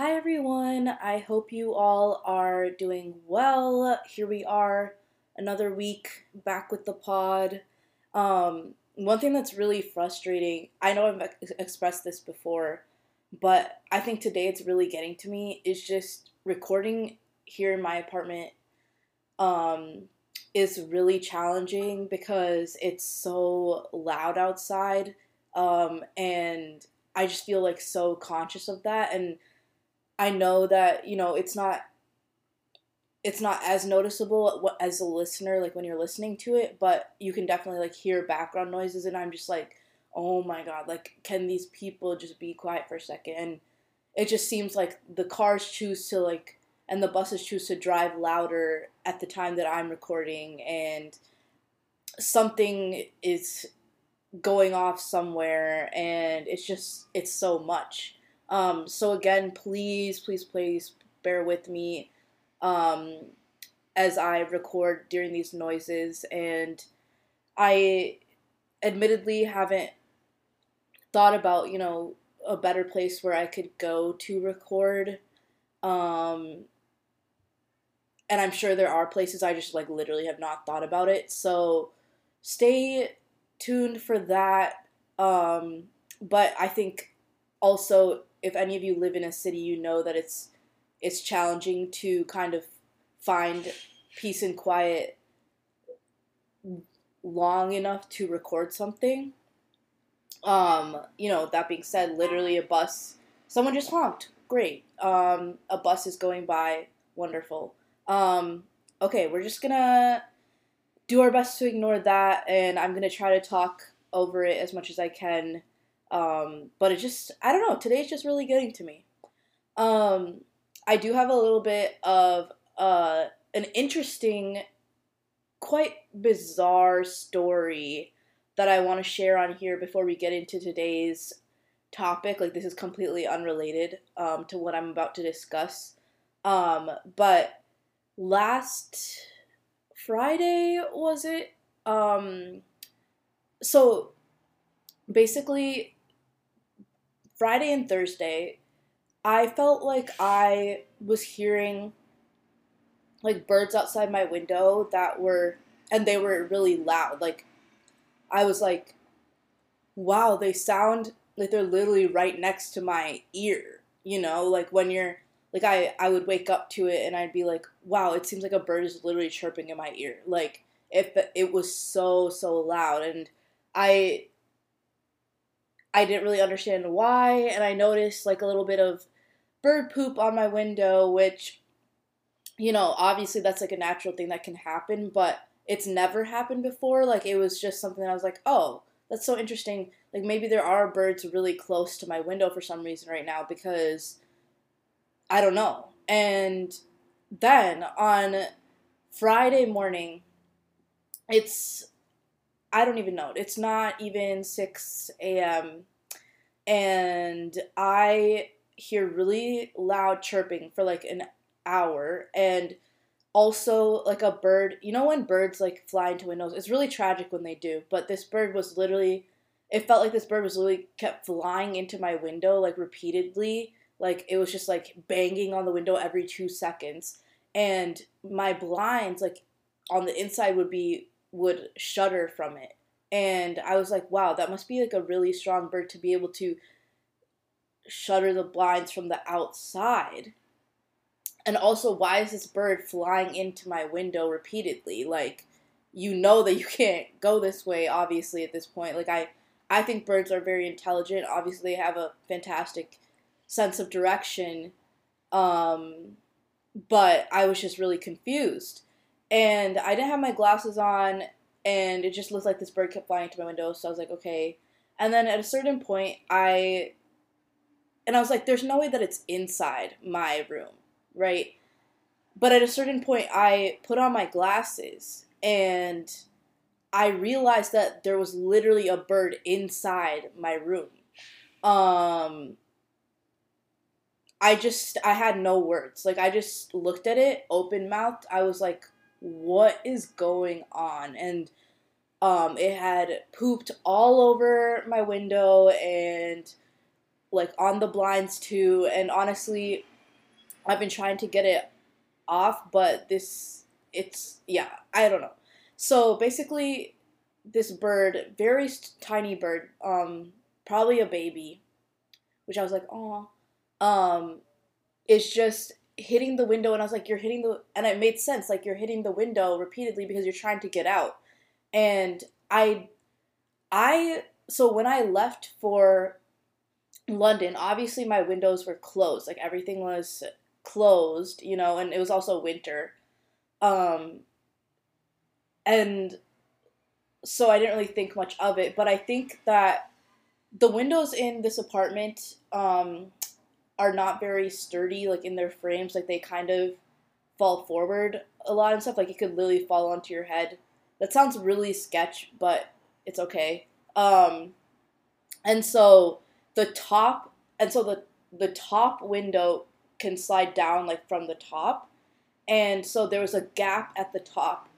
Hi everyone, I hope you all are doing well. Here we are, another week back with the pod. Um, one thing that's really frustrating, I know I've ex- expressed this before, but I think today it's really getting to me, is just recording here in my apartment um, is really challenging because it's so loud outside. Um, and I just feel like so conscious of that. And I know that you know it's not it's not as noticeable as a listener like when you're listening to it, but you can definitely like hear background noises, and I'm just like, oh my god, like can these people just be quiet for a second? And it just seems like the cars choose to like and the buses choose to drive louder at the time that I'm recording and something is going off somewhere and it's just it's so much um, so again, please, please, please bear with me um, as I record during these noises. And I admittedly haven't thought about, you know, a better place where I could go to record. Um, and I'm sure there are places I just like literally have not thought about it. So stay tuned for that. Um, but I think also if any of you live in a city, you know that it's it's challenging to kind of find peace and quiet long enough to record something. Um, you know, that being said, literally a bus someone just honked. Great. Um, a bus is going by. Wonderful. Um, okay, we're just gonna do our best to ignore that and I'm gonna try to talk over it as much as I can um, but it just, I don't know, today's just really getting to me. Um, I do have a little bit of uh, an interesting, quite bizarre story that I want to share on here before we get into today's topic. Like, this is completely unrelated um, to what I'm about to discuss. Um, but last Friday, was it? Um, so basically, Friday and Thursday, I felt like I was hearing like birds outside my window that were and they were really loud. Like I was like, wow, they sound like they're literally right next to my ear. You know, like when you're like I I would wake up to it and I'd be like, wow, it seems like a bird is literally chirping in my ear. Like if it was so so loud and I I didn't really understand why, and I noticed like a little bit of bird poop on my window, which, you know, obviously that's like a natural thing that can happen, but it's never happened before. Like it was just something that I was like, oh, that's so interesting. Like maybe there are birds really close to my window for some reason right now because I don't know. And then on Friday morning, it's I don't even know. It's not even 6 a.m. And I hear really loud chirping for like an hour. And also, like a bird, you know, when birds like fly into windows, it's really tragic when they do. But this bird was literally, it felt like this bird was literally kept flying into my window like repeatedly. Like it was just like banging on the window every two seconds. And my blinds, like on the inside, would be would shudder from it. And I was like, wow, that must be like a really strong bird to be able to shutter the blinds from the outside. And also, why is this bird flying into my window repeatedly? Like, you know that you can't go this way, obviously, at this point. Like, I, I think birds are very intelligent. Obviously, they have a fantastic sense of direction. Um, but I was just really confused and I didn't have my glasses on, and it just looked like this bird kept flying to my window. So I was like, okay. And then at a certain point, I and I was like, there's no way that it's inside my room, right? But at a certain point, I put on my glasses and I realized that there was literally a bird inside my room. Um, I just, I had no words. Like, I just looked at it open mouthed. I was like, what is going on? And um, it had pooped all over my window and like on the blinds too. And honestly, I've been trying to get it off, but this it's yeah, I don't know. So basically, this bird, very tiny bird, um, probably a baby, which I was like, oh, um, is just hitting the window, and I was like, you're hitting the, and it made sense, like you're hitting the window repeatedly because you're trying to get out, and I, I, so when I left for London, obviously my windows were closed, like everything was closed, you know, and it was also winter. Um, and so I didn't really think much of it, but I think that the windows in this apartment um, are not very sturdy, like in their frames, like they kind of fall forward a lot and stuff. Like it could literally fall onto your head. That sounds really sketch, but it's okay. Um, and so the top, and so the the top window can slide down like from the top. And so there was a gap at the top,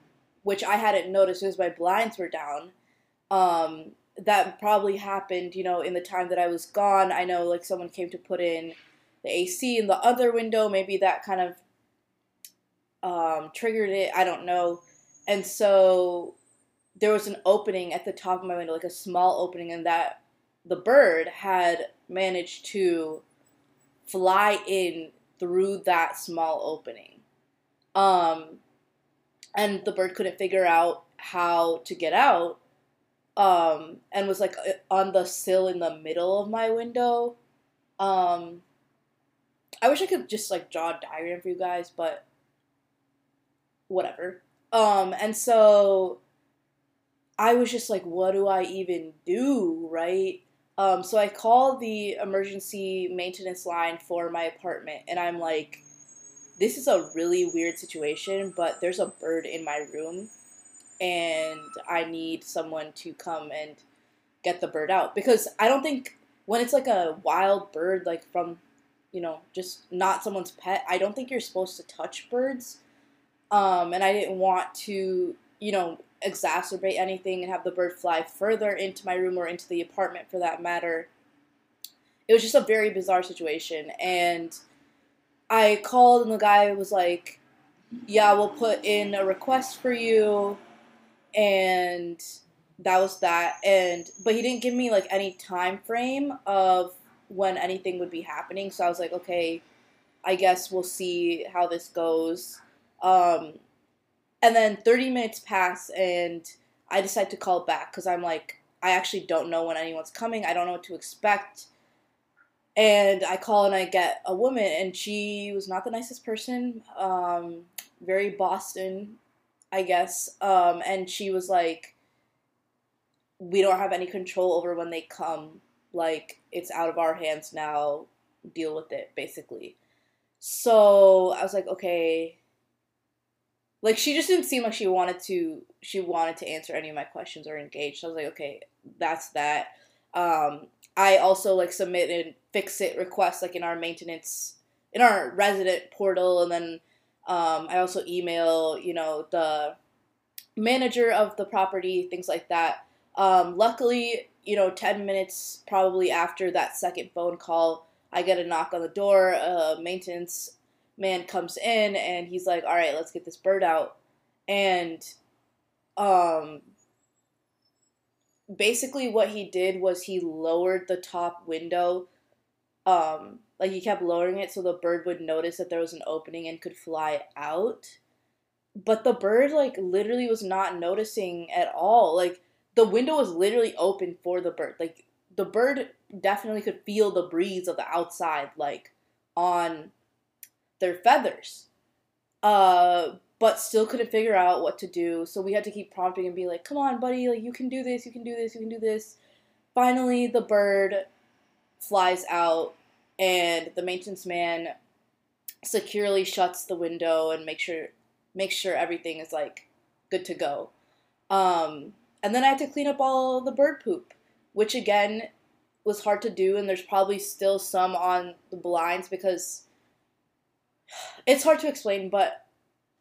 which I hadn't noticed because my blinds were down. Um, that probably happened, you know, in the time that I was gone. I know like someone came to put in the AC in the other window. Maybe that kind of um, triggered it. I don't know. And so there was an opening at the top of my window, like a small opening, and that the bird had managed to fly in through that small opening. Um, and the bird couldn't figure out how to get out um, and was like on the sill in the middle of my window. Um, I wish I could just like draw a diagram for you guys, but whatever. Um, and so I was just like, what do I even do, right? Um, so I called the emergency maintenance line for my apartment, and I'm like, this is a really weird situation, but there's a bird in my room, and I need someone to come and get the bird out because I don't think when it's like a wild bird, like from, you know, just not someone's pet, I don't think you're supposed to touch birds. Um, and I didn't want to, you know, exacerbate anything and have the bird fly further into my room or into the apartment for that matter. It was just a very bizarre situation. And I called, and the guy was like, Yeah, we'll put in a request for you. And that was that. And, but he didn't give me like any time frame of when anything would be happening. So I was like, Okay, I guess we'll see how this goes. Um, and then 30 minutes pass, and I decide to call back because I'm like, I actually don't know when anyone's coming. I don't know what to expect. And I call and I get a woman, and she was not the nicest person. Um, very Boston, I guess. Um, and she was like, We don't have any control over when they come. Like, it's out of our hands now. Deal with it, basically. So I was like, Okay, like she just didn't seem like she wanted to she wanted to answer any of my questions or engage. So I was like, okay, that's that. Um, I also like submitted fix it requests like in our maintenance in our resident portal, and then um, I also email you know the manager of the property, things like that. Um, luckily, you know, ten minutes probably after that second phone call, I get a knock on the door. A maintenance man comes in and he's like, "All right, let's get this bird out." And um basically what he did was he lowered the top window um like he kept lowering it so the bird would notice that there was an opening and could fly out. But the bird like literally was not noticing at all. Like the window was literally open for the bird. Like the bird definitely could feel the breeze of the outside like on their feathers. Uh, but still couldn't figure out what to do. So we had to keep prompting and be like, "Come on, buddy, like you can do this, you can do this, you can do this." Finally, the bird flies out and the maintenance man securely shuts the window and makes sure makes sure everything is like good to go. Um, and then I had to clean up all the bird poop, which again was hard to do and there's probably still some on the blinds because it's hard to explain, but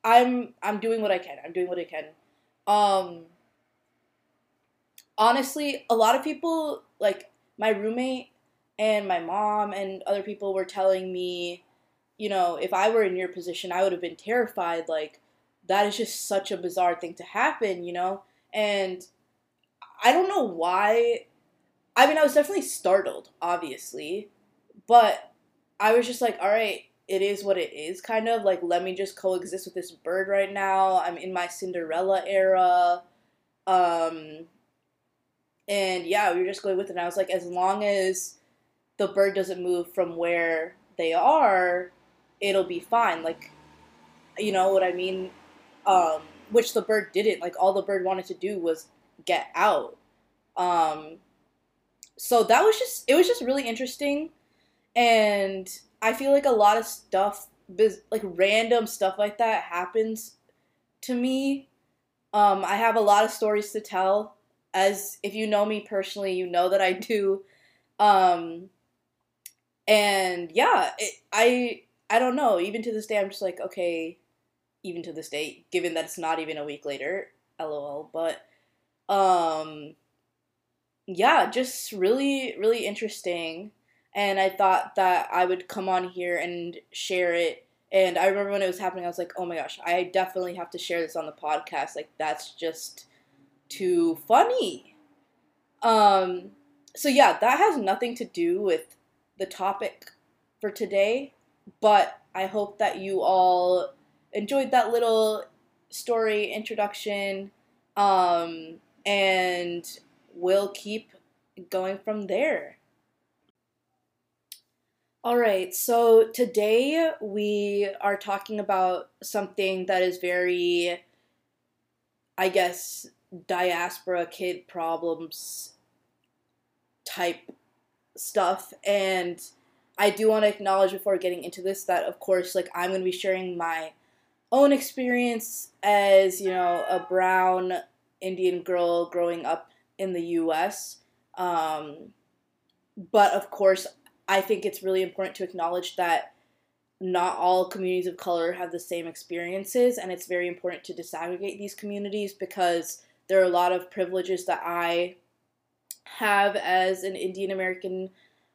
I'm I'm doing what I can. I'm doing what I can. Um honestly, a lot of people like my roommate and my mom and other people were telling me, you know, if I were in your position, I would have been terrified. Like, that is just such a bizarre thing to happen, you know? And I don't know why. I mean, I was definitely startled, obviously, but I was just like, all right, it is what it is, kind of. Like, let me just coexist with this bird right now. I'm in my Cinderella era. Um, and yeah, we were just going with it. And I was like, as long as the bird doesn't move from where they are, it'll be fine. Like, you know what I mean? Um, which the bird didn't. Like, all the bird wanted to do was get out. Um, so that was just, it was just really interesting. And I feel like a lot of stuff, like random stuff like that happens to me. Um, I have a lot of stories to tell. As if you know me personally, you know that I do. Um, and yeah, it, I I don't know. Even to this day, I'm just like, okay. Even to this day, given that it's not even a week later, lol. But um, yeah, just really really interesting. And I thought that I would come on here and share it. And I remember when it was happening, I was like, oh my gosh, I definitely have to share this on the podcast. Like that's just too funny. Um, so yeah, that has nothing to do with the topic for today, but I hope that you all enjoyed that little story introduction. Um, and we'll keep going from there. All right, so today we are talking about something that is very, I guess, diaspora kid problems type stuff. And I do want to acknowledge before getting into this that, of course, like I'm going to be sharing my own experience as, you know, a brown Indian girl growing up in the US. Um, but of course, I think it's really important to acknowledge that not all communities of color have the same experiences, and it's very important to disaggregate these communities because there are a lot of privileges that I have as an Indian American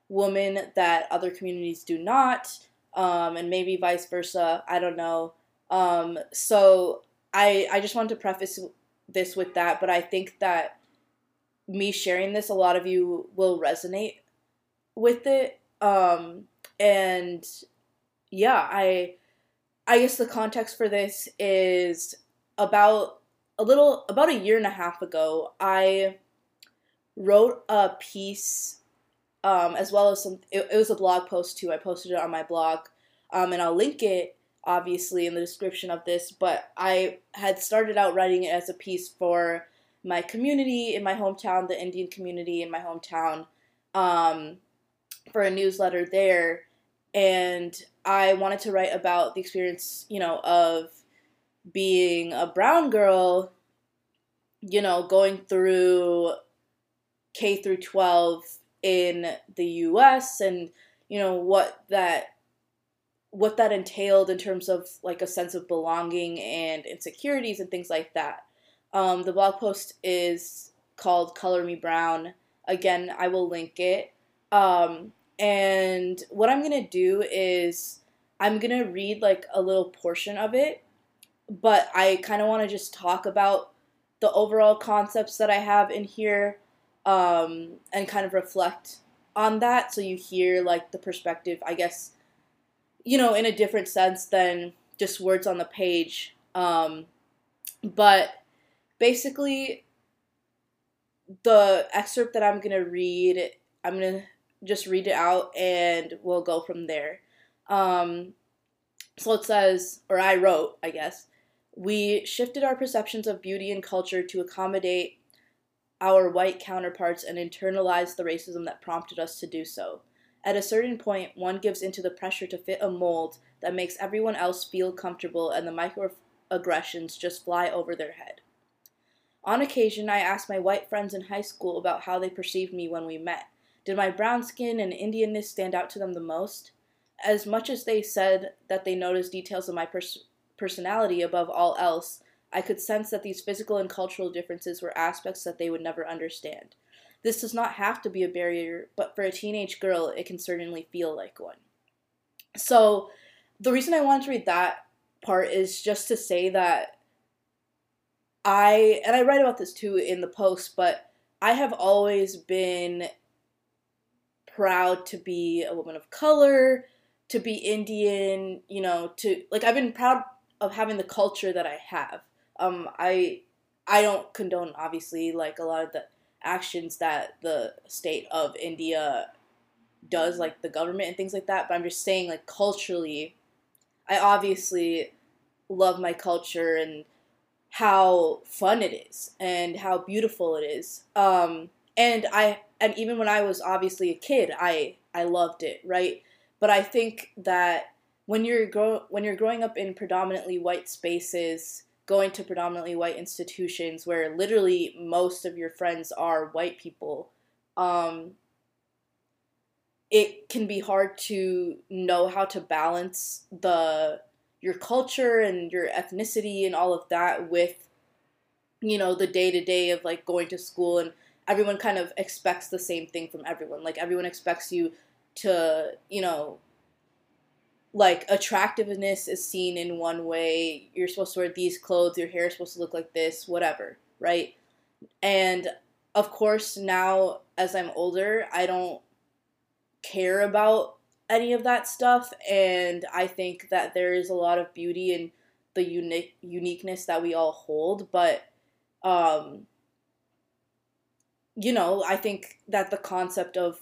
woman that other communities do not, um, and maybe vice versa. I don't know. Um, so I I just wanted to preface this with that, but I think that me sharing this, a lot of you will resonate with it. Um, and yeah, I I guess the context for this is about a little about a year and a half ago, I wrote a piece um, as well as some it, it, was a blog post too. I posted it on my blog. Um, and I'll link it obviously in the description of this, but I had started out writing it as a piece for my community in my hometown, the Indian community in my hometown. Um, for a newsletter there, and I wanted to write about the experience, you know, of being a brown girl, you know, going through K through 12 in the US and you know what that what that entailed in terms of like a sense of belonging and insecurities and things like that. Um, the blog post is called Color Me Brown. Again, I will link it. Um, and what I'm gonna do is I'm gonna read like a little portion of it, but I kind of want to just talk about the overall concepts that I have in here um, and kind of reflect on that so you hear like the perspective, I guess, you know, in a different sense than just words on the page. Um, but basically, the excerpt that I'm gonna read, I'm gonna just read it out and we'll go from there. Um, so it says, or I wrote, I guess, we shifted our perceptions of beauty and culture to accommodate our white counterparts and internalized the racism that prompted us to do so. At a certain point, one gives into the pressure to fit a mold that makes everyone else feel comfortable and the microaggressions just fly over their head. On occasion, I asked my white friends in high school about how they perceived me when we met. Did my brown skin and Indianness stand out to them the most? As much as they said that they noticed details of my pers- personality above all else, I could sense that these physical and cultural differences were aspects that they would never understand. This does not have to be a barrier, but for a teenage girl, it can certainly feel like one. So, the reason I wanted to read that part is just to say that I, and I write about this too in the post, but I have always been proud to be a woman of color, to be Indian, you know, to like I've been proud of having the culture that I have. Um I I don't condone obviously like a lot of the actions that the state of India does like the government and things like that, but I'm just saying like culturally I obviously love my culture and how fun it is and how beautiful it is. Um and I and even when I was obviously a kid, I I loved it, right? But I think that when you're grow when you're growing up in predominantly white spaces, going to predominantly white institutions where literally most of your friends are white people, um, it can be hard to know how to balance the your culture and your ethnicity and all of that with you know the day to day of like going to school and everyone kind of expects the same thing from everyone. Like everyone expects you to, you know, like attractiveness is seen in one way. You're supposed to wear these clothes, your hair is supposed to look like this, whatever, right? And of course, now as I'm older, I don't care about any of that stuff and I think that there is a lot of beauty in the unique uniqueness that we all hold, but um you know, I think that the concept of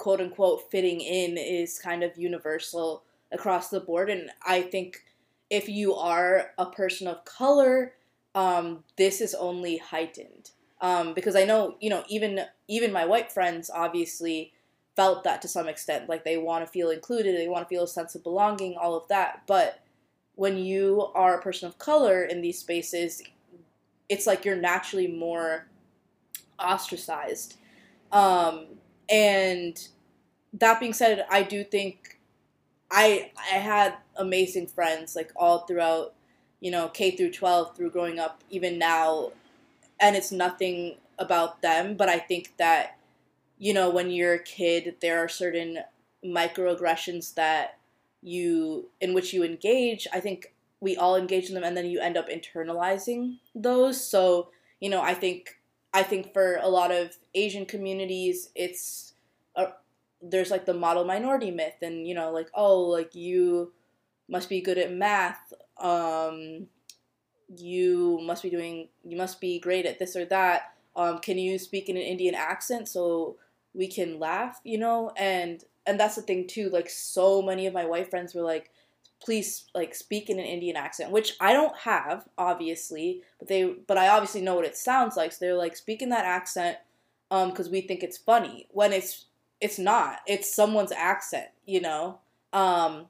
quote unquote fitting in is kind of universal across the board. And I think if you are a person of color, um, this is only heightened. Um, because I know, you know, even even my white friends obviously felt that to some extent. Like they want to feel included, they want to feel a sense of belonging, all of that. But when you are a person of color in these spaces, it's like you're naturally more ostracized. Um, and that being said, I do think I I had amazing friends like all throughout, you know, K through 12 through growing up even now and it's nothing about them, but I think that you know, when you're a kid, there are certain microaggressions that you in which you engage. I think we all engage in them and then you end up internalizing those. So, you know, I think I think for a lot of Asian communities, it's there's like the model minority myth, and you know, like oh, like you must be good at math, um, you must be doing, you must be great at this or that. Um, can you speak in an Indian accent so we can laugh, you know? And and that's the thing too. Like so many of my white friends were like, please like speak in an Indian accent, which I don't have, obviously, but they but I obviously know what it sounds like. So they're like speak in that accent um because we think it's funny when it's it's not. It's someone's accent, you know. Um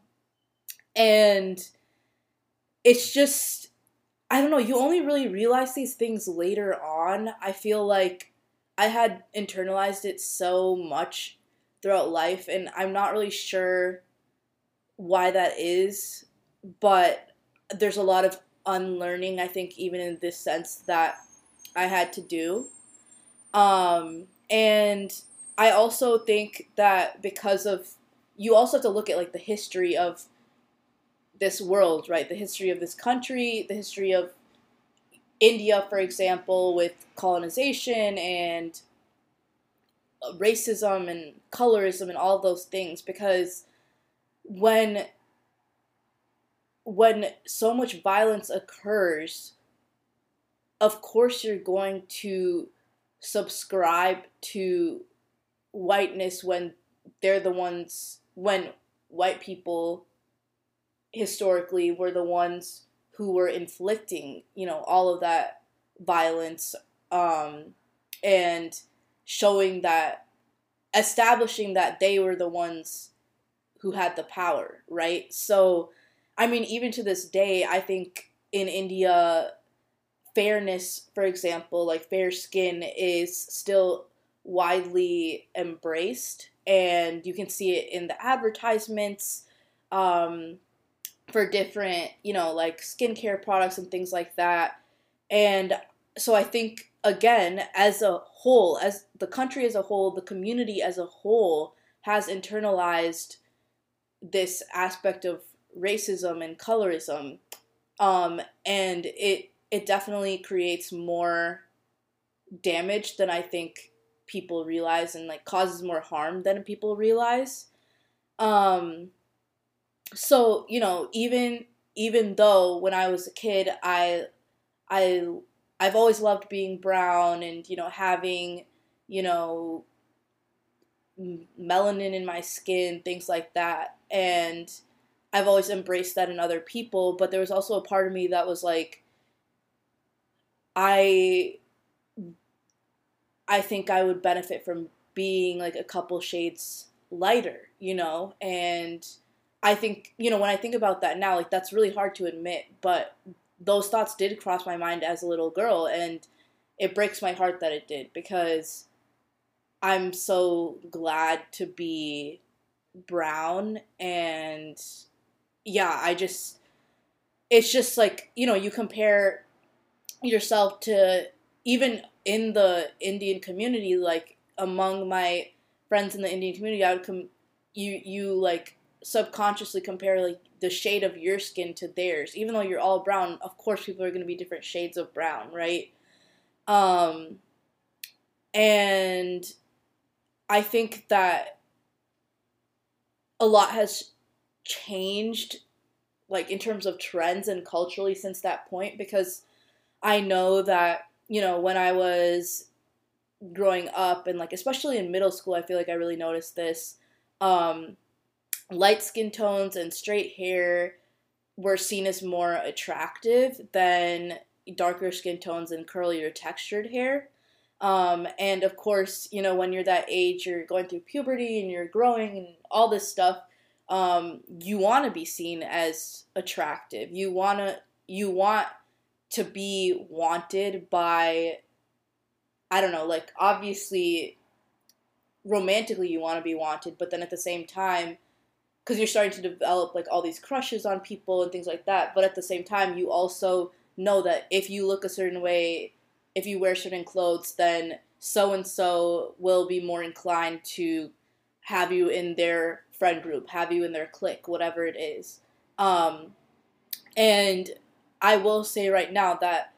and it's just I don't know, you only really realize these things later on. I feel like I had internalized it so much throughout life and I'm not really sure why that is, but there's a lot of unlearning, I think, even in this sense that I had to do. Um, and I also think that because of you also have to look at like the history of this world, right? The history of this country, the history of India, for example, with colonization and racism and colorism and all those things because when when so much violence occurs of course you're going to subscribe to whiteness when they're the ones when white people historically were the ones who were inflicting you know all of that violence um, and showing that establishing that they were the ones who had the power, right? So, I mean, even to this day, I think in India, fairness, for example, like fair skin, is still widely embraced, and you can see it in the advertisements um, for different, you know, like skincare products and things like that. And so I think again, as a whole, as the country as a whole, the community as a whole has internalized this aspect of racism and colorism. Um, and it it definitely creates more damage than I think people realize and like causes more harm than people realize. Um so, you know, even even though when I was a kid I I I've always loved being brown and you know having, you know, melanin in my skin, things like that. And I've always embraced that in other people, but there was also a part of me that was like I I think I would benefit from being like a couple shades lighter, you know? And I think, you know, when I think about that now, like that's really hard to admit, but those thoughts did cross my mind as a little girl and it breaks my heart that it did because I'm so glad to be brown and yeah, I just it's just like, you know, you compare yourself to even in the Indian community, like among my friends in the Indian community, I would come you you like subconsciously compare like the shade of your skin to theirs. Even though you're all brown, of course people are going to be different shades of brown, right? Um and I think that a lot has changed like in terms of trends and culturally since that point because I know that you know, when I was growing up and like especially in middle school, I feel like I really noticed this. Um, light skin tones and straight hair were seen as more attractive than darker skin tones and curlier textured hair. Um, and of course, you know, when you're that age, you're going through puberty and you're growing and all this stuff. Um, you want to be seen as attractive. You want to, you want to be wanted by I don't know, like obviously romantically you want to be wanted, but then at the same time cuz you're starting to develop like all these crushes on people and things like that, but at the same time you also know that if you look a certain way, if you wear certain clothes, then so and so will be more inclined to have you in their friend group, have you in their clique, whatever it is. Um, and I will say right now that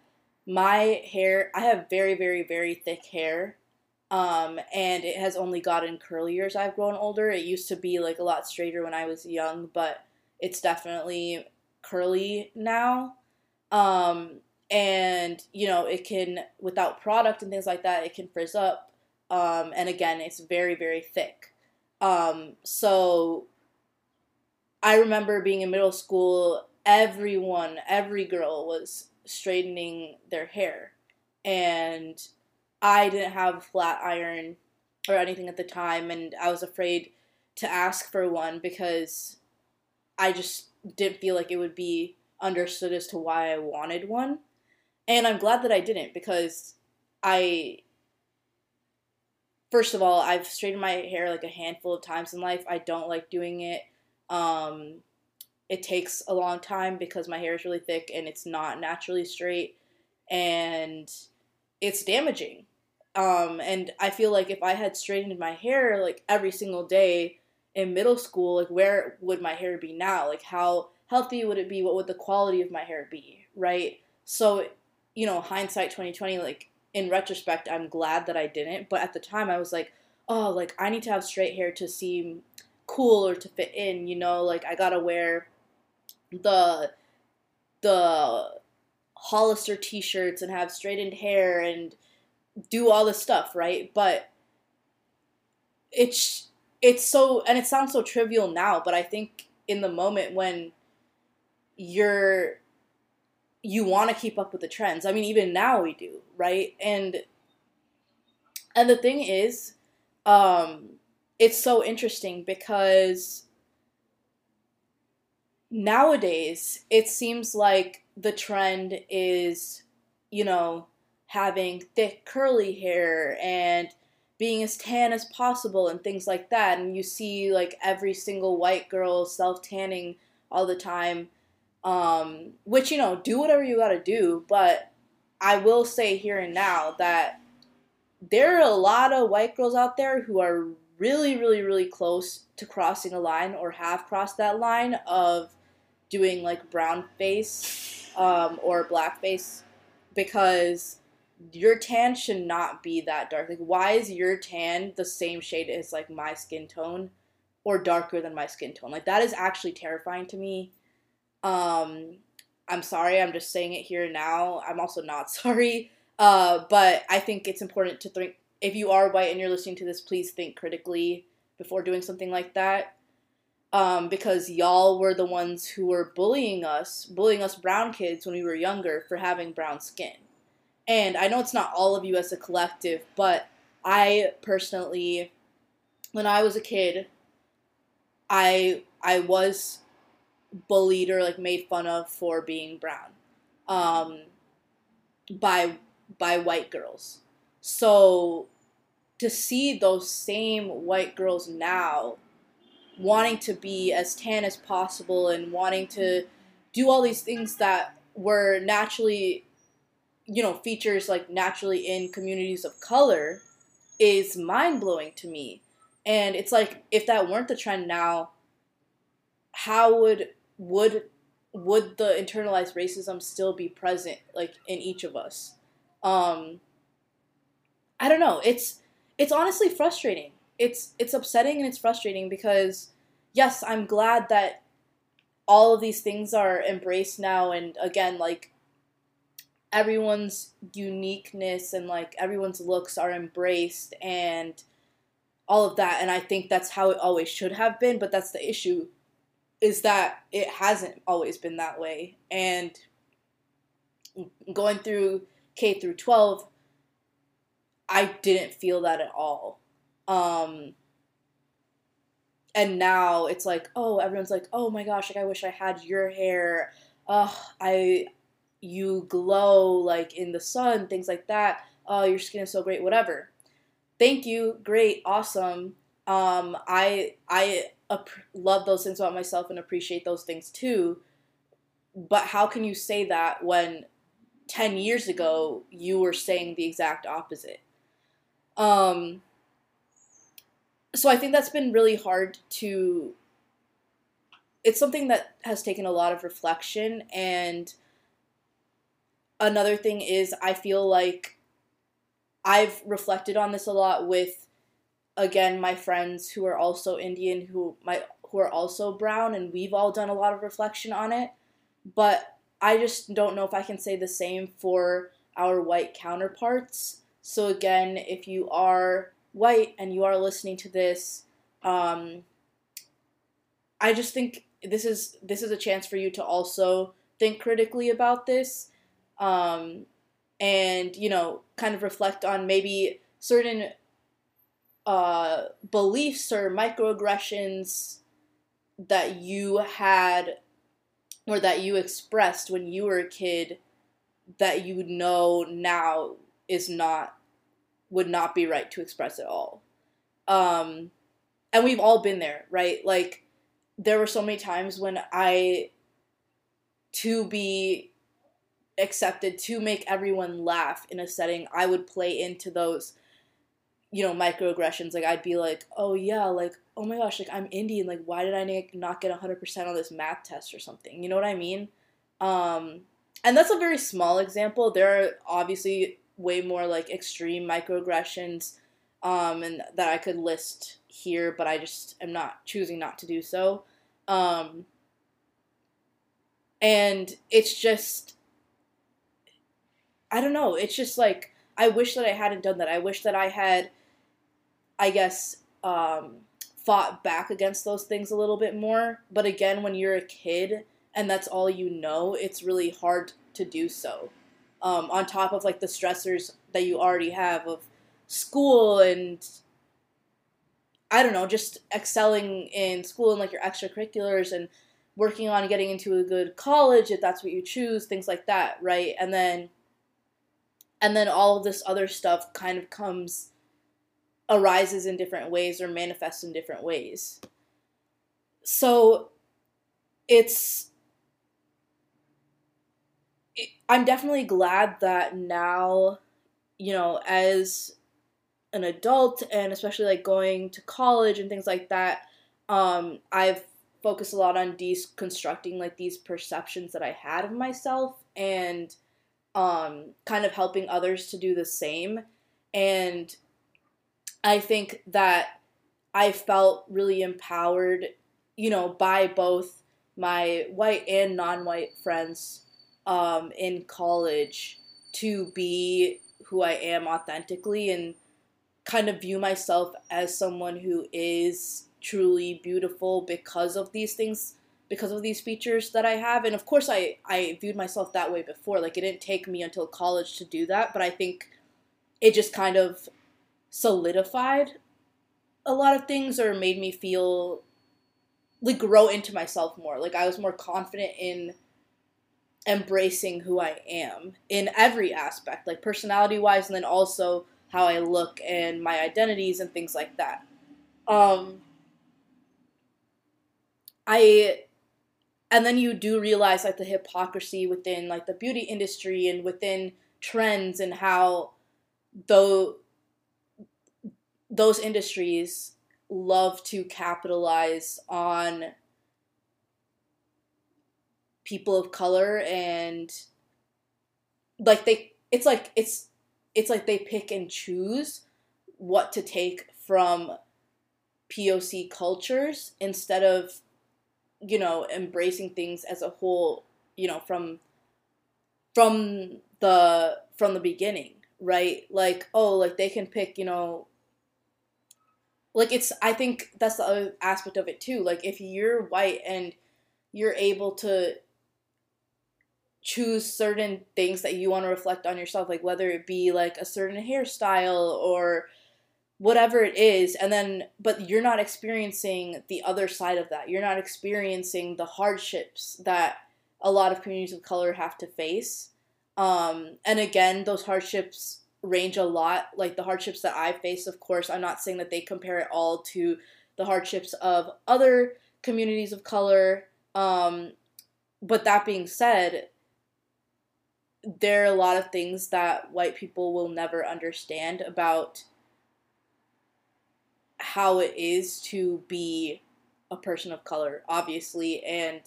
my hair, I have very, very, very thick hair. Um, and it has only gotten curlier as I've grown older. It used to be like a lot straighter when I was young, but it's definitely curly now. Um, and you know, it can without product and things like that, it can frizz up. Um, and again, it's very, very thick. Um, so I remember being in middle school everyone, every girl was straightening their hair. And I didn't have a flat iron or anything at the time, and I was afraid to ask for one because I just didn't feel like it would be understood as to why I wanted one. And I'm glad that I didn't because I first of all, I've straightened my hair like a handful of times in life. I don't like doing it. Um, it takes a long time because my hair is really thick and it's not naturally straight and it's damaging. Um, and I feel like if I had straightened my hair like every single day in middle school, like where would my hair be now? Like how healthy would it be? What would the quality of my hair be? Right? So, you know, hindsight 2020, like in retrospect, I'm glad that I didn't. But at the time, I was like, oh, like I need to have straight hair to seem cool or to fit in, you know, like I gotta wear the the Hollister t-shirts and have straightened hair and do all this stuff, right? But it's it's so and it sounds so trivial now, but I think in the moment when you're you want to keep up with the trends. I mean, even now we do, right? And and the thing is, um, it's so interesting because nowadays it seems like the trend is, you know, having thick curly hair and being as tan as possible and things like that. And you see like every single white girl self tanning all the time. Um, which, you know, do whatever you gotta do, but I will say here and now that there are a lot of white girls out there who are really, really, really close to crossing a line or have crossed that line of doing like brown face um, or black face because your tan should not be that dark. Like, why is your tan the same shade as like my skin tone or darker than my skin tone? Like, that is actually terrifying to me. Um, I'm sorry, I'm just saying it here now. I'm also not sorry. Uh, but I think it's important to think if you are white and you're listening to this, please think critically before doing something like that. Um, because y'all were the ones who were bullying us, bullying us brown kids when we were younger for having brown skin. And I know it's not all of you as a collective, but I personally, when I was a kid, I I was bullied or like made fun of for being brown um, by by white girls. So to see those same white girls now wanting to be as tan as possible and wanting to do all these things that were naturally you know features like naturally in communities of color is mind-blowing to me. And it's like if that weren't the trend now how would would would the internalized racism still be present like in each of us? Um i don't know. It's it's honestly frustrating. It's it's upsetting and it's frustrating because yes i'm glad that all of these things are embraced now and again like everyone's uniqueness and like everyone's looks are embraced and all of that and i think that's how it always should have been but that's the issue is that it hasn't always been that way. And going through K through 12, I didn't feel that at all. Um, and now it's like, oh, everyone's like, oh my gosh, like I wish I had your hair. Oh, I, you glow like in the sun, things like that. Oh, your skin is so great, whatever. Thank you, great, awesome. Um, I, I ap- love those things about myself and appreciate those things too. But how can you say that when 10 years ago you were saying the exact opposite? Um, so I think that's been really hard to. It's something that has taken a lot of reflection. And another thing is, I feel like I've reflected on this a lot with again my friends who are also Indian who my who are also brown and we've all done a lot of reflection on it but I just don't know if I can say the same for our white counterparts so again if you are white and you are listening to this um, I just think this is this is a chance for you to also think critically about this um, and you know kind of reflect on maybe certain uh, beliefs or microaggressions that you had or that you expressed when you were a kid that you know now is not would not be right to express at all. Um, and we've all been there, right? Like there were so many times when I to be accepted to make everyone laugh in a setting, I would play into those you know microaggressions. Like i'd be like oh yeah like oh my gosh like i'm indian. Like why did i not get 100% on this math test or something? You know what i mean? Um and that's a very small example. There are obviously way more like extreme microaggressions um and that i could list here but i just am not choosing not to do so um and it's just i don't know it's just like i wish that i hadn't done that i wish that i had I guess, um, fought back against those things a little bit more. But again, when you're a kid and that's all you know, it's really hard to do so. Um, on top of like the stressors that you already have of school and I don't know, just excelling in school and like your extracurriculars and working on getting into a good college if that's what you choose, things like that, right? And then and then all of this other stuff kind of comes arises in different ways or manifests in different ways. So it's I'm definitely glad that now, you know, as an adult and especially like going to college and things like that, um, I've focused a lot on deconstructing like these perceptions that I had of myself and um, kind of helping others to do the same. And I think that I felt really empowered, you know, by both my white and non white friends um, in college to be who I am authentically and kind of view myself as someone who is truly beautiful because of these things because of these features that I have. And of course I I viewed myself that way before. Like it didn't take me until college to do that but I think it just kind of solidified a lot of things or made me feel like grow into myself more. Like I was more confident in embracing who I am in every aspect like personality wise and then also how I look and my identities and things like that. Um I and then you do realize like the hypocrisy within like the beauty industry and within trends and how though those industries love to capitalize on people of color and like they it's like it's it's like they pick and choose what to take from POC cultures instead of you know embracing things as a whole you know from from the from the beginning right? Like oh like they can pick you know like it's i think that's the other aspect of it too. Like if you're white and you're able to choose certain things that you want to reflect on yourself like whether it be like a certain hairstyle or whatever it is and then but you're not experiencing the other side of that. You're not experiencing the hardships that a lot of communities of color have to face. Um, and again those hardships range a lot. Like the hardships that i face of course i'm not saying that they compare it all to the hardships of other communities of color um, but that being said there are a lot of things that white people will never understand about how it is to be a person of color, obviously, and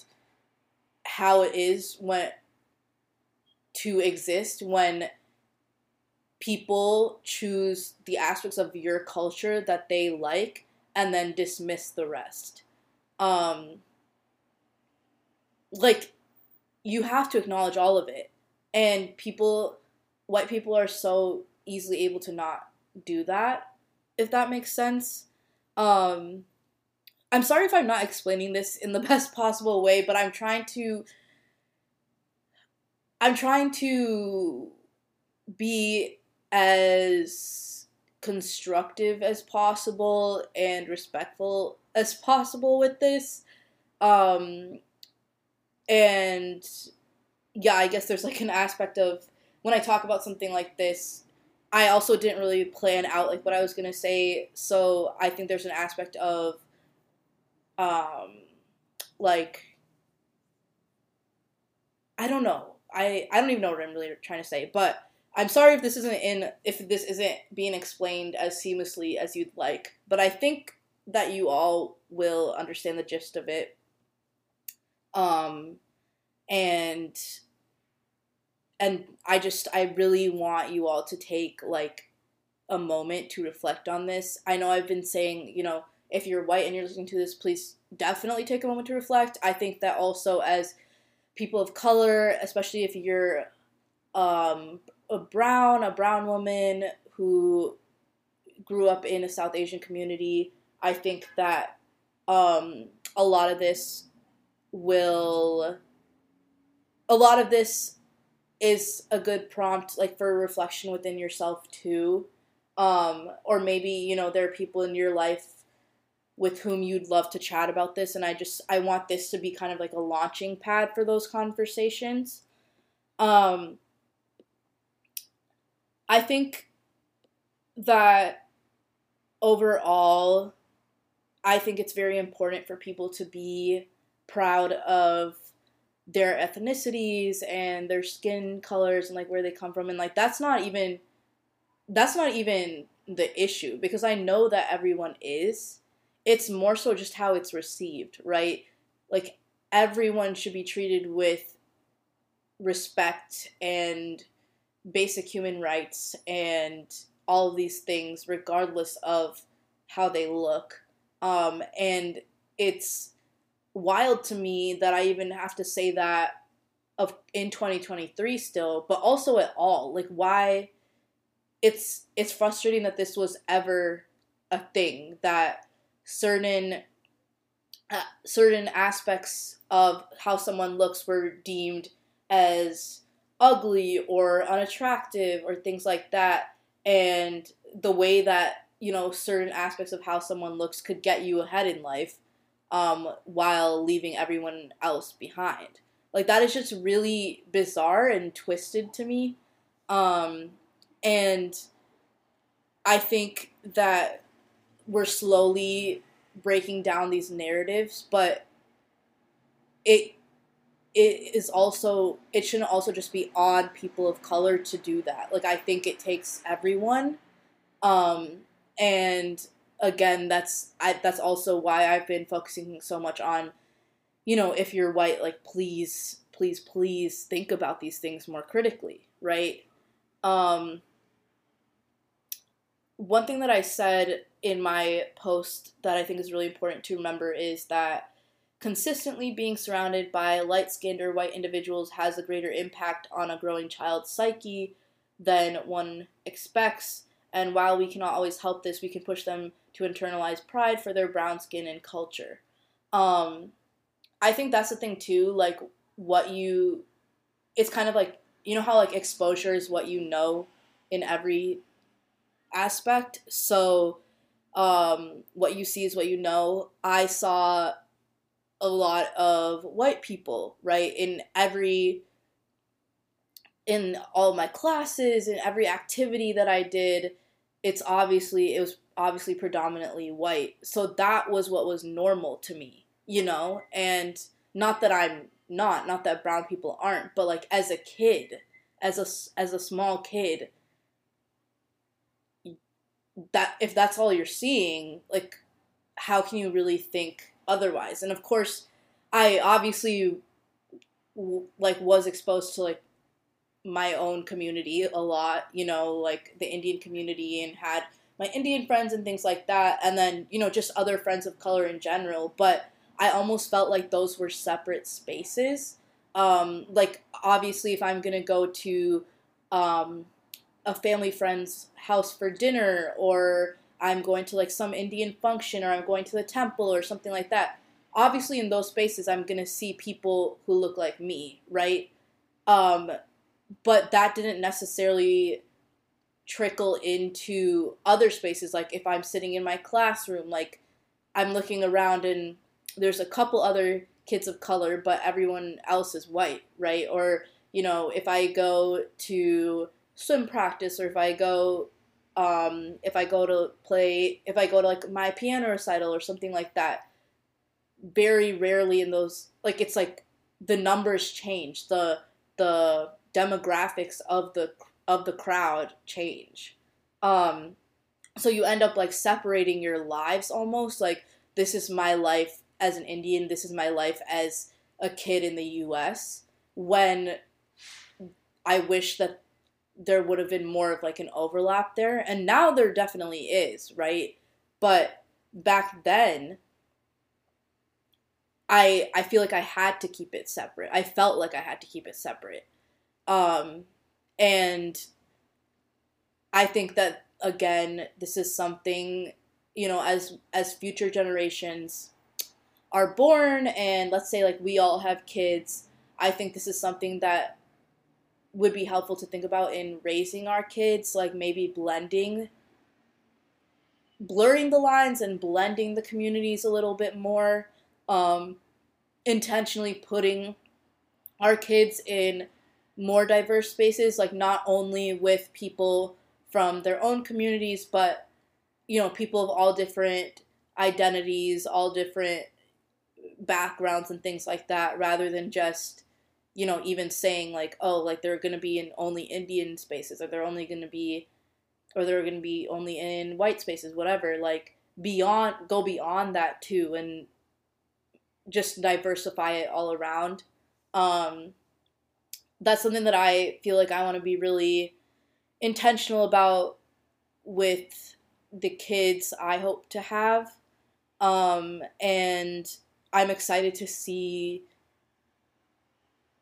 how it is when to exist when people choose the aspects of your culture that they like and then dismiss the rest. Um like you have to acknowledge all of it. And people white people are so easily able to not do that if that makes sense. Um, I'm sorry if I'm not explaining this in the best possible way, but I'm trying to. I'm trying to be as constructive as possible and respectful as possible with this. Um, and yeah, I guess there's like an aspect of when I talk about something like this, I also didn't really plan out like what I was gonna say, so I think there's an aspect of um like I don't know. I I don't even know what I'm really trying to say, but I'm sorry if this isn't in if this isn't being explained as seamlessly as you'd like, but I think that you all will understand the gist of it. Um and and I just I really want you all to take like a moment to reflect on this. I know I've been saying, you know, if you're white and you're listening to this, please definitely take a moment to reflect. I think that also as people of color, especially if you're um, a brown, a brown woman who grew up in a South Asian community, I think that um, a lot of this will, a lot of this is a good prompt like for reflection within yourself too. Um or maybe you know there are people in your life with whom you'd love to chat about this and i just i want this to be kind of like a launching pad for those conversations. Um i think that overall i think it's very important for people to be proud of their ethnicities and their skin colors and like where they come from and like that's not even that's not even the issue because I know that everyone is. It's more so just how it's received, right? Like everyone should be treated with respect and basic human rights and all of these things regardless of how they look. Um, and it's wild to me that I even have to say that of in 2023 still, but also at all. Like why it's it's frustrating that this was ever a thing that certain uh, certain aspects of how someone looks were deemed as ugly or unattractive or things like that and the way that you know certain aspects of how someone looks could get you ahead in life um, while leaving everyone else behind like that is just really bizarre and twisted to me um, and I think that we're slowly breaking down these narratives, but it it is also it shouldn't also just be on people of color to do that. Like I think it takes everyone. Um and again that's I that's also why I've been focusing so much on you know, if you're white, like please, please, please think about these things more critically, right? Um one thing that I said in my post that I think is really important to remember is that consistently being surrounded by light skinned or white individuals has a greater impact on a growing child's psyche than one expects. And while we cannot always help this, we can push them to internalize pride for their brown skin and culture. Um, I think that's the thing too. Like what you, it's kind of like you know how like exposure is what you know in every aspect. So, um, what you see is what you know. I saw a lot of white people, right, in every in all my classes in every activity that I did. It's obviously it was obviously predominantly white. So that was what was normal to me, you know? And not that I'm not, not that brown people aren't, but like as a kid, as a as a small kid, that if that's all you're seeing, like how can you really think otherwise? And of course, I obviously like was exposed to like my own community a lot, you know, like the Indian community and had my Indian friends and things like that and then, you know, just other friends of color in general, but I almost felt like those were separate spaces. Um like obviously if I'm going to go to um a family friend's house for dinner or I'm going to like some Indian function or I'm going to the temple or something like that. Obviously in those spaces I'm going to see people who look like me, right? Um but that didn't necessarily trickle into other spaces like if I'm sitting in my classroom like I'm looking around and there's a couple other kids of color but everyone else is white, right? Or you know, if I go to swim practice or if I go um, if I go to play if I go to like my piano recital or something like that very rarely in those like it's like the numbers change the the demographics of the of the crowd change. Um so you end up like separating your lives almost like this is my life as an Indian this is my life as a kid in the US when I wish that there would have been more of like an overlap there. And now there definitely is right? But back then i i feel like i had to keep it separate. I felt like i had to keep it separate. Um and i think that again this is something you know as as future generations are born and let's say like we all have kids i think this is something that would be helpful to think about in raising our kids, like maybe blending, blurring the lines and blending the communities a little bit more, um, intentionally putting our kids in more diverse spaces, like not only with people from their own communities, but you know, people of all different identities, all different backgrounds and things like that, rather than just you know, even saying like, oh, like they're to be in only Indian spaces, or they're only to be, or they're to be only in white spaces, whatever. Like beyond, go beyond that too, and just diversify it all around. Um, that's something that I feel like I want to be really intentional about with the kids I hope to have. Um, and I'm excited to see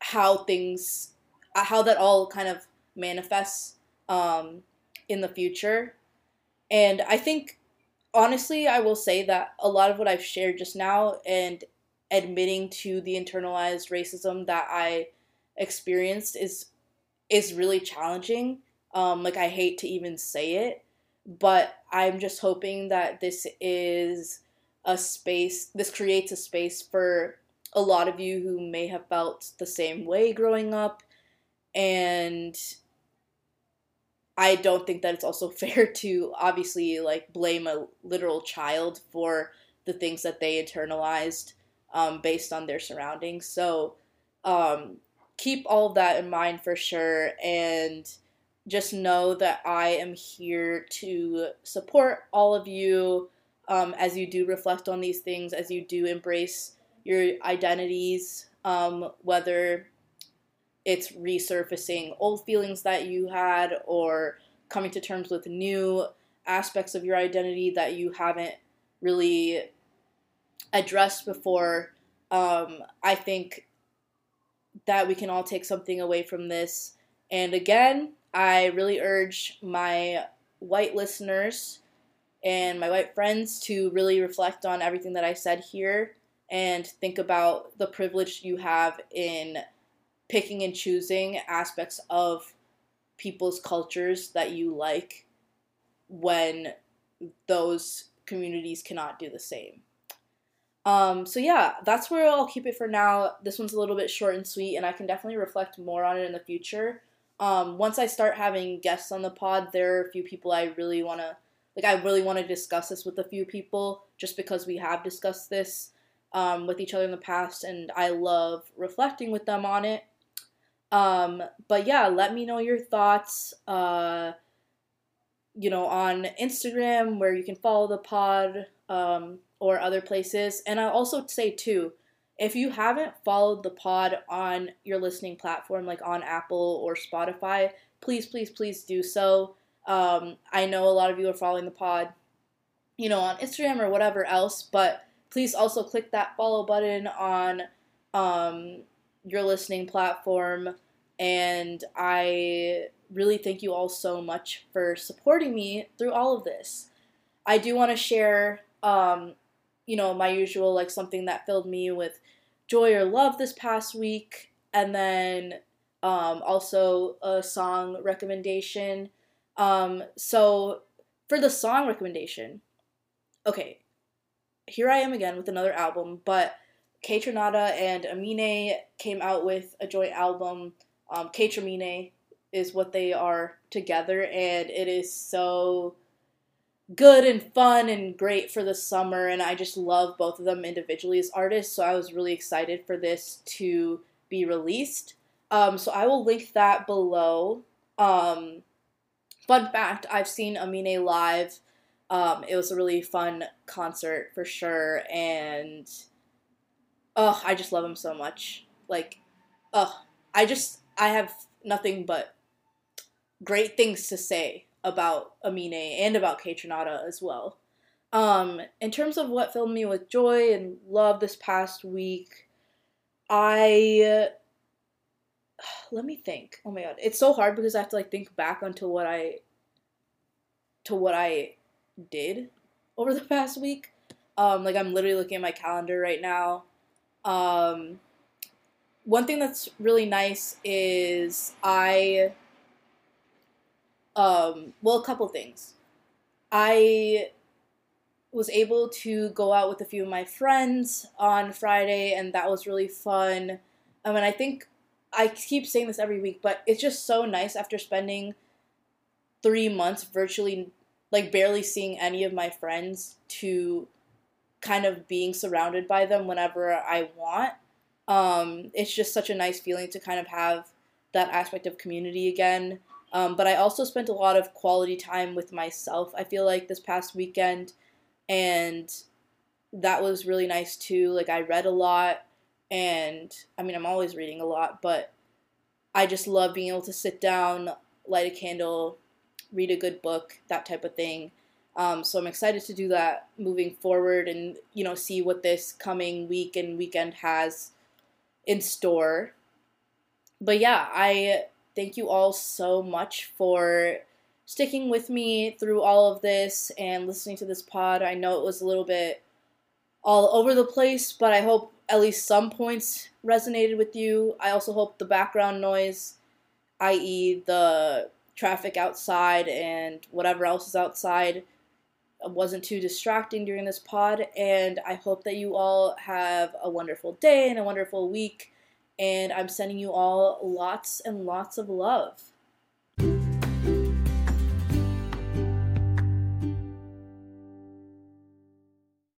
how things, how that all kind of manifests um, in the future. And I think, honestly, I will say that a lot of what I've shared just now and admitting to the internalized racism that I experienced is is really challenging. Um, like I hate to even say it, but I'm just hoping that this is a space. This creates a space for a lot of you who may have felt the same way growing up and I don't think that it's also fair to obviously like blame a literal child for the things that they internalized um, based on their surroundings. So um, keep all of that in mind for sure, and just know that I am here to support all of you um, as you do reflect on these things, as you do embrace your identities, um, whether it's resurfacing old feelings that you had or coming to terms with new aspects of your identity that you haven't really addressed before. Um, I think that we can all take something away from this. And again, I really urge my white listeners and my white friends to really reflect on everything that I said here and think about the privilege you have in picking and choosing aspects of people's cultures that you like when those communities cannot do the same. Um, so yeah, that's where I'll keep it for now. This one's a little bit short and sweet, and I can definitely reflect more on it in the future. Um, once I start having guests on the pod, there are a few people I really want to, like, I really want to discuss this with a few people, just because we have discussed this um, with each other in the past, and I love reflecting with them on it. Um, but yeah, let me know your thoughts. Uh, you know, on Instagram where you can follow the pod. Um, or other places. And I'll also say, too, if you haven't followed the pod on your listening platform, like on Apple or Spotify, please, please, please do so. Um, I know a lot of you are following the pod, you know, on Instagram or whatever else, but please also click that follow button on um, your listening platform. And I really thank you all so much for supporting me through all of this. I do want to share um, you know, my usual, like something that filled me with joy or love this past week. And then um, also a song recommendation. Um, so for the song recommendation, okay, here I am again with another album, but Kaytranada and Aminé came out with a joint album. Um, Kaytraminé is what they are together, and it is so good and fun and great for the summer and I just love both of them individually as artists so I was really excited for this to be released. Um, so I will link that below. Um, fun fact, I've seen Aminé live. Um, it was a really fun concert for sure and oh, I just love him so much. Like, oh, I just I have nothing but great things to say about Aminé and about Kaytranada as well. Um, in terms of what filled me with joy and love this past week, I let me think. Oh my god, it's so hard because I have to like think back onto what I to what I did over the past week. Um, like I'm literally looking at my calendar right now. Um, one thing that's really nice is I um, well, a couple things. I was able to go out with a few of my friends on Friday, and that was really fun. I mean, I think I keep saying this every week, but it's just so nice after spending three months virtually, like barely seeing any of my friends, to kind of being surrounded by them whenever I want. Um, it's just such a nice feeling to kind of have that aspect of community again. Um, but I also spent a lot of quality time with myself. I feel like this past weekend, and that was really nice too. Like I read a lot, and I mean I'm always reading a lot, but I just love being able to sit down, light a candle, read a good book, that type of thing. Um, so I'm excited to do that moving forward, and you know see what this coming week and weekend has in store. But yeah, I thank you all so much for sticking with me through all of this and listening to this pod. I know it was a little bit all over the place, but I hope at least some points resonated with you. I also hope the background noise, i.e., the traffic outside and whatever else is outside, wasn't too distracting during this pod. And I hope that you all have a wonderful day and a wonderful week and I'm sending you all lots and lots of love.